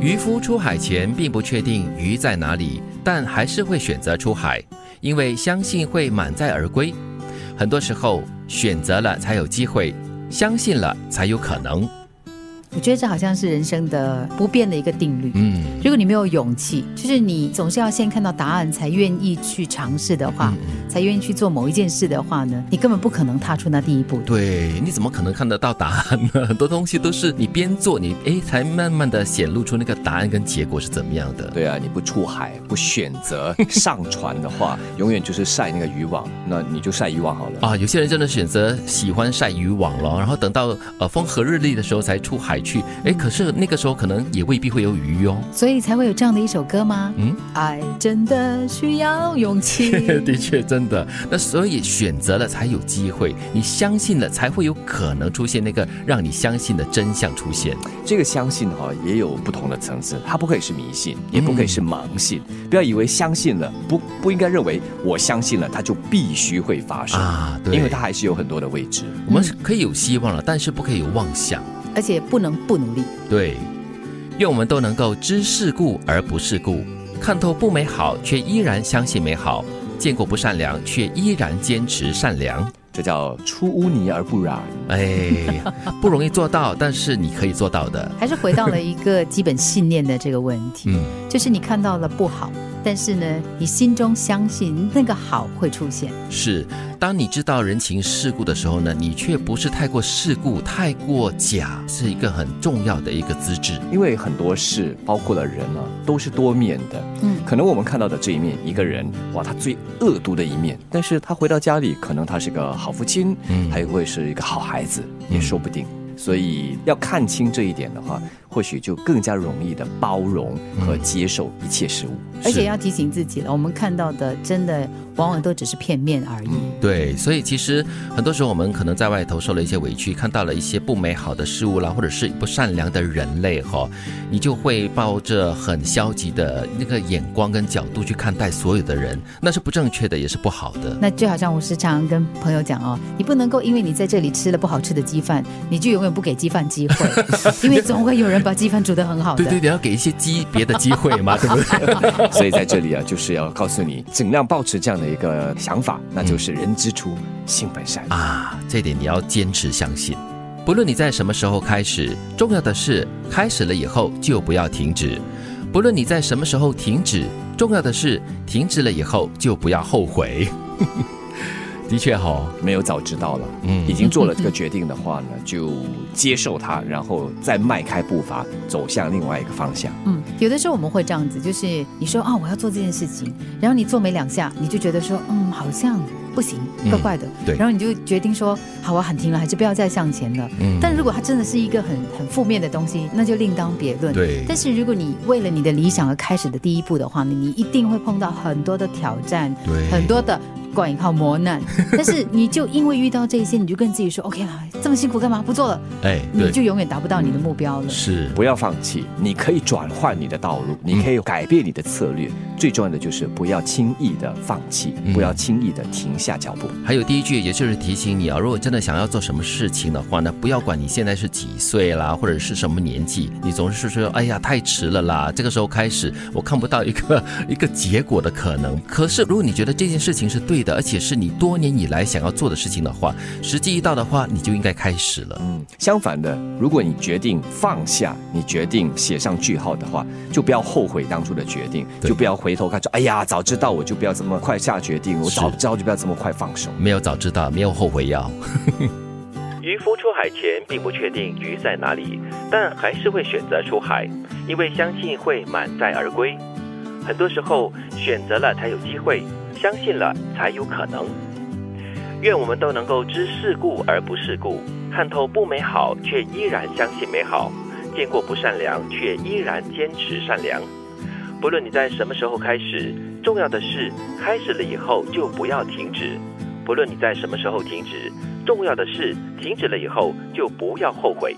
渔夫出海前并不确定鱼在哪里，但还是会选择出海，因为相信会满载而归。很多时候，选择了才有机会，相信了才有可能。我觉得这好像是人生的不变的一个定律。嗯，如果你没有勇气，就是你总是要先看到答案才愿意去尝试的话，才愿意去做某一件事的话呢，你根本不可能踏出那第一步。对，你怎么可能看得到答案呢？很多东西都是你边做，你哎，才慢慢的显露出那个答案跟结果是怎么样的。对啊，你不出海，不选择上船的话，永远就是晒那个渔网，那你就晒渔网好了。啊，有些人真的选择喜欢晒渔网了，然后等到呃风和日丽的时候才出海去。哎，可是那个时候可能也未必会有鱼哦。所以才会有这样的一首歌吗？嗯，爱真的需要勇气。的确，真的。那所以选择了才有机会，你相信了才会有可能出现那个让你相信的真相出现。这个相信哈也有不同的层次，它不可以是迷信，也不可以是盲信。不要以为相信了，不不应该认为我相信了，它就必须会发生啊。对，因为它还是有很多的未知。我们是可以有希望了，但是不可以有妄想。而且不能不努力。对，愿我们都能够知世故而不世故，看透不美好却依然相信美好，见过不善良却依然坚持善良。这叫出污泥而不染。哎，不容易做到，但是你可以做到的。还是回到了一个基本信念的这个问题，嗯，就是你看到了不好。但是呢，你心中相信那个好会出现。是，当你知道人情世故的时候呢，你却不是太过世故、太过假，是一个很重要的一个资质。因为很多事，包括了人啊，都是多面的。嗯，可能我们看到的这一面，一个人哇，他最恶毒的一面，但是他回到家里，可能他是个好父亲，嗯，他也会是一个好孩子，也说不定。所以要看清这一点的话。或许就更加容易的包容和接受一切事物，而且要提醒自己了，我们看到的真的往往都只是片面而已。对，所以其实很多时候我们可能在外头受了一些委屈，看到了一些不美好的事物啦，或者是不善良的人类哈，你就会抱着很消极的那个眼光跟角度去看待所有的人，那是不正确的，也是不好的。那就好像我时常跟朋友讲哦，你不能够因为你在这里吃了不好吃的鸡饭，你就永远不给鸡饭机会，因为总会有人。把鸡饭煮得很好，对对，你要给一些鸡别的机会嘛，对不对？所以在这里啊，就是要告诉你，尽量保持这样的一个想法，那就是人之初，性本善啊。这点你要坚持相信，不论你在什么时候开始，重要的是开始了以后就不要停止；不论你在什么时候停止，重要的是停止了以后就不要后悔。的确好，没有早知道了，嗯，已经做了这个决定的话呢，就接受它，然后再迈开步伐走向另外一个方向。嗯，有的时候我们会这样子，就是你说啊，我要做这件事情，然后你做没两下，你就觉得说，嗯，好像不行，怪怪的，对，然后你就决定说，好，我喊停了，还是不要再向前了。嗯，但如果它真的是一个很很负面的东西，那就另当别论。对，但是如果你为了你的理想而开始的第一步的话呢，你一定会碰到很多的挑战，对，很多的。挂引号磨难，但是你就因为遇到这些，你就跟自己说 OK 啦，这么辛苦干嘛不做了？哎，你就永远达不到你的目标了。是，不要放弃，你可以转换你的道路，你可以改变你的策略。最重要的就是不要轻易的放弃，不要轻易的停下脚步。还有第一句，也就是提醒你啊，如果真的想要做什么事情的话呢，不要管你现在是几岁啦，或者是什么年纪，你总是说哎呀太迟了啦，这个时候开始我看不到一个 一个结果的可能。可是如果你觉得这件事情是对的，而且是你多年以来想要做的事情的话，时机一到的话，你就应该开始了。嗯，相反的，如果你决定放下，你决定写上句号的话，就不要后悔当初的决定，就不要回头看说，哎呀，早知道我就不要这么快下决定，我早知道就不要这么快放手。没有早知道，没有后悔药。渔夫出海前并不确定鱼在哪里，但还是会选择出海，因为相信会满载而归。很多时候，选择了才有机会。相信了才有可能。愿我们都能够知世故而不世故，看透不美好却依然相信美好，见过不善良却依然坚持善良。不论你在什么时候开始，重要的是开始了以后就不要停止。不论你在什么时候停止，重要的是停止了以后就不要后悔。